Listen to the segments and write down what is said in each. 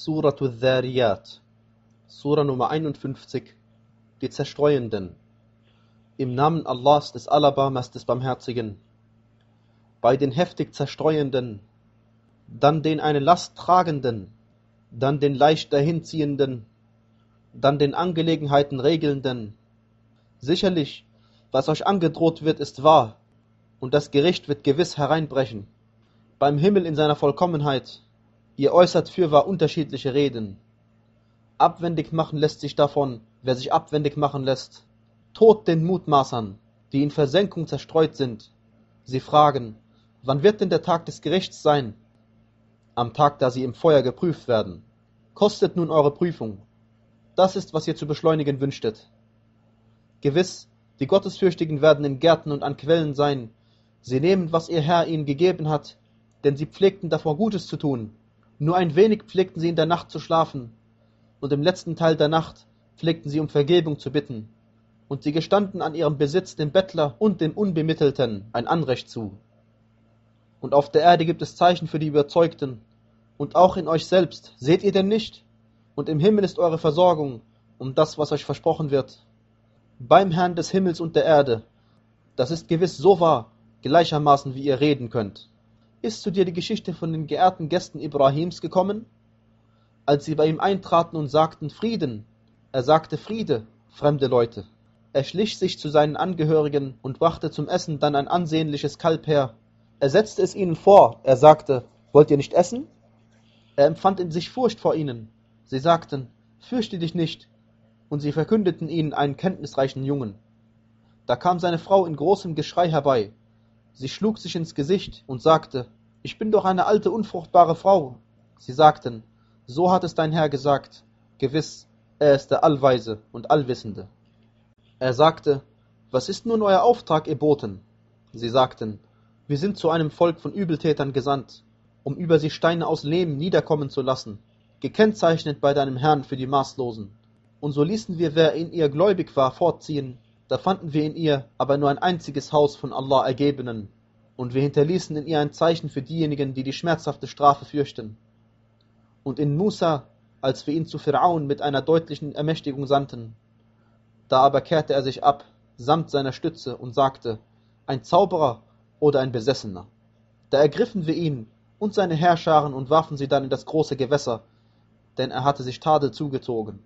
Suratul Dhariyat, Sura Nummer 51, die Zerstreuenden. Im Namen Allahs des Alabamas des Barmherzigen. Bei den heftig Zerstreuenden, dann den eine Last tragenden, dann den leicht dahinziehenden, dann den Angelegenheiten regelnden. Sicherlich, was euch angedroht wird, ist wahr, und das Gericht wird gewiss hereinbrechen. Beim Himmel in seiner Vollkommenheit, ihr äußert fürwahr unterschiedliche Reden. Abwendig machen lässt sich davon, wer sich abwendig machen lässt. Tod den Mutmaßern, die in Versenkung zerstreut sind. Sie fragen, wann wird denn der Tag des Gerichts sein? Am Tag, da sie im Feuer geprüft werden. Kostet nun eure Prüfung. Das ist, was ihr zu beschleunigen wünschtet. Gewiss, die Gottesfürchtigen werden in Gärten und an Quellen sein. Sie nehmen, was ihr Herr ihnen gegeben hat, denn sie pflegten davor Gutes zu tun. Nur ein wenig pflegten sie in der Nacht zu schlafen, und im letzten Teil der Nacht pflegten sie um Vergebung zu bitten. Und sie gestanden an ihrem Besitz dem Bettler und dem Unbemittelten ein Anrecht zu. Und auf der Erde gibt es Zeichen für die Überzeugten, und auch in euch selbst, seht ihr denn nicht? Und im Himmel ist eure Versorgung, um das, was euch versprochen wird. Beim Herrn des Himmels und der Erde, das ist gewiss so wahr, gleichermaßen wie ihr reden könnt. Ist zu dir die Geschichte von den geehrten Gästen Ibrahims gekommen? Als sie bei ihm eintraten und sagten Frieden, er sagte Friede, fremde Leute. Er schlich sich zu seinen Angehörigen und brachte zum Essen dann ein ansehnliches Kalb her. Er setzte es ihnen vor, er sagte, wollt ihr nicht essen? Er empfand in sich Furcht vor ihnen. Sie sagten, fürchte dich nicht, und sie verkündeten ihnen einen kenntnisreichen Jungen. Da kam seine Frau in großem Geschrei herbei. Sie schlug sich ins Gesicht und sagte, ich bin doch eine alte, unfruchtbare Frau. Sie sagten, so hat es dein Herr gesagt. Gewiss, er ist der Allweise und Allwissende. Er sagte, was ist nun euer Auftrag, ihr Boten? Sie sagten, wir sind zu einem Volk von Übeltätern gesandt, um über sie Steine aus Lehm niederkommen zu lassen, gekennzeichnet bei deinem Herrn für die Maßlosen. Und so ließen wir, wer in ihr gläubig war, fortziehen, da fanden wir in ihr aber nur ein einziges Haus von Allah Ergebenen, und wir hinterließen in ihr ein Zeichen für diejenigen, die die schmerzhafte Strafe fürchten. Und in Musa, als wir ihn zu Pharaon mit einer deutlichen Ermächtigung sandten, da aber kehrte er sich ab, samt seiner Stütze, und sagte, ein Zauberer oder ein Besessener. Da ergriffen wir ihn und seine Herrscharen und warfen sie dann in das große Gewässer, denn er hatte sich Tadel zugezogen.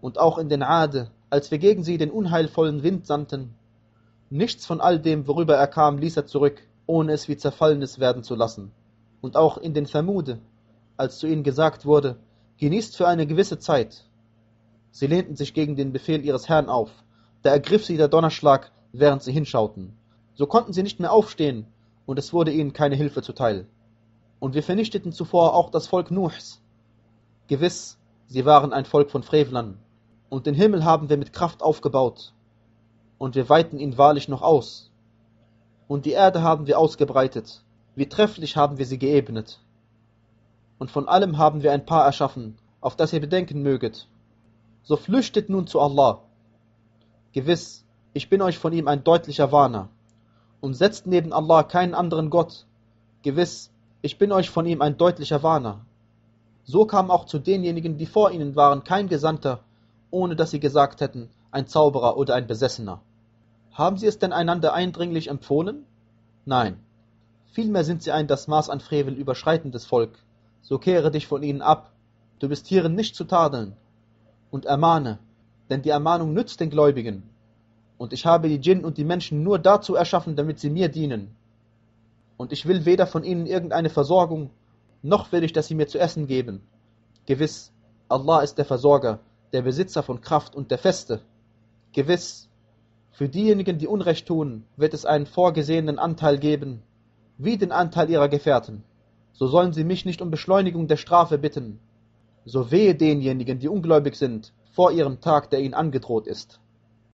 Und auch in den Ade, als wir gegen sie den unheilvollen Wind sandten, nichts von all dem, worüber er kam, ließ er zurück, ohne es wie Zerfallenes werden zu lassen. Und auch in den Vermude, als zu ihnen gesagt wurde, genießt für eine gewisse Zeit. Sie lehnten sich gegen den Befehl ihres Herrn auf, da ergriff sie der Donnerschlag, während sie hinschauten. So konnten sie nicht mehr aufstehen, und es wurde ihnen keine Hilfe zuteil. Und wir vernichteten zuvor auch das Volk Nuhs. Gewiss, sie waren ein Volk von Frevlern. Und den Himmel haben wir mit Kraft aufgebaut. Und wir weiten ihn wahrlich noch aus. Und die Erde haben wir ausgebreitet. Wie trefflich haben wir sie geebnet. Und von allem haben wir ein Paar erschaffen, auf das ihr bedenken möget. So flüchtet nun zu Allah. Gewiss, ich bin euch von ihm ein deutlicher Warner. Und setzt neben Allah keinen anderen Gott. Gewiss, ich bin euch von ihm ein deutlicher Warner. So kam auch zu denjenigen, die vor ihnen waren, kein Gesandter, ohne dass sie gesagt hätten, ein Zauberer oder ein Besessener. Haben sie es denn einander eindringlich empfohlen? Nein. Vielmehr sind sie ein das Maß an Frevel überschreitendes Volk. So kehre dich von ihnen ab, du bist hierin nicht zu tadeln. Und ermahne, denn die Ermahnung nützt den Gläubigen. Und ich habe die Djinn und die Menschen nur dazu erschaffen, damit sie mir dienen und ich will weder von ihnen irgendeine Versorgung, noch will ich, dass sie mir zu essen geben. Gewiss, Allah ist der Versorger, der Besitzer von Kraft und der Feste. Gewiss, für diejenigen, die Unrecht tun, wird es einen vorgesehenen Anteil geben, wie den Anteil ihrer Gefährten. So sollen sie mich nicht um Beschleunigung der Strafe bitten. So wehe denjenigen, die ungläubig sind, vor ihrem Tag, der ihnen angedroht ist.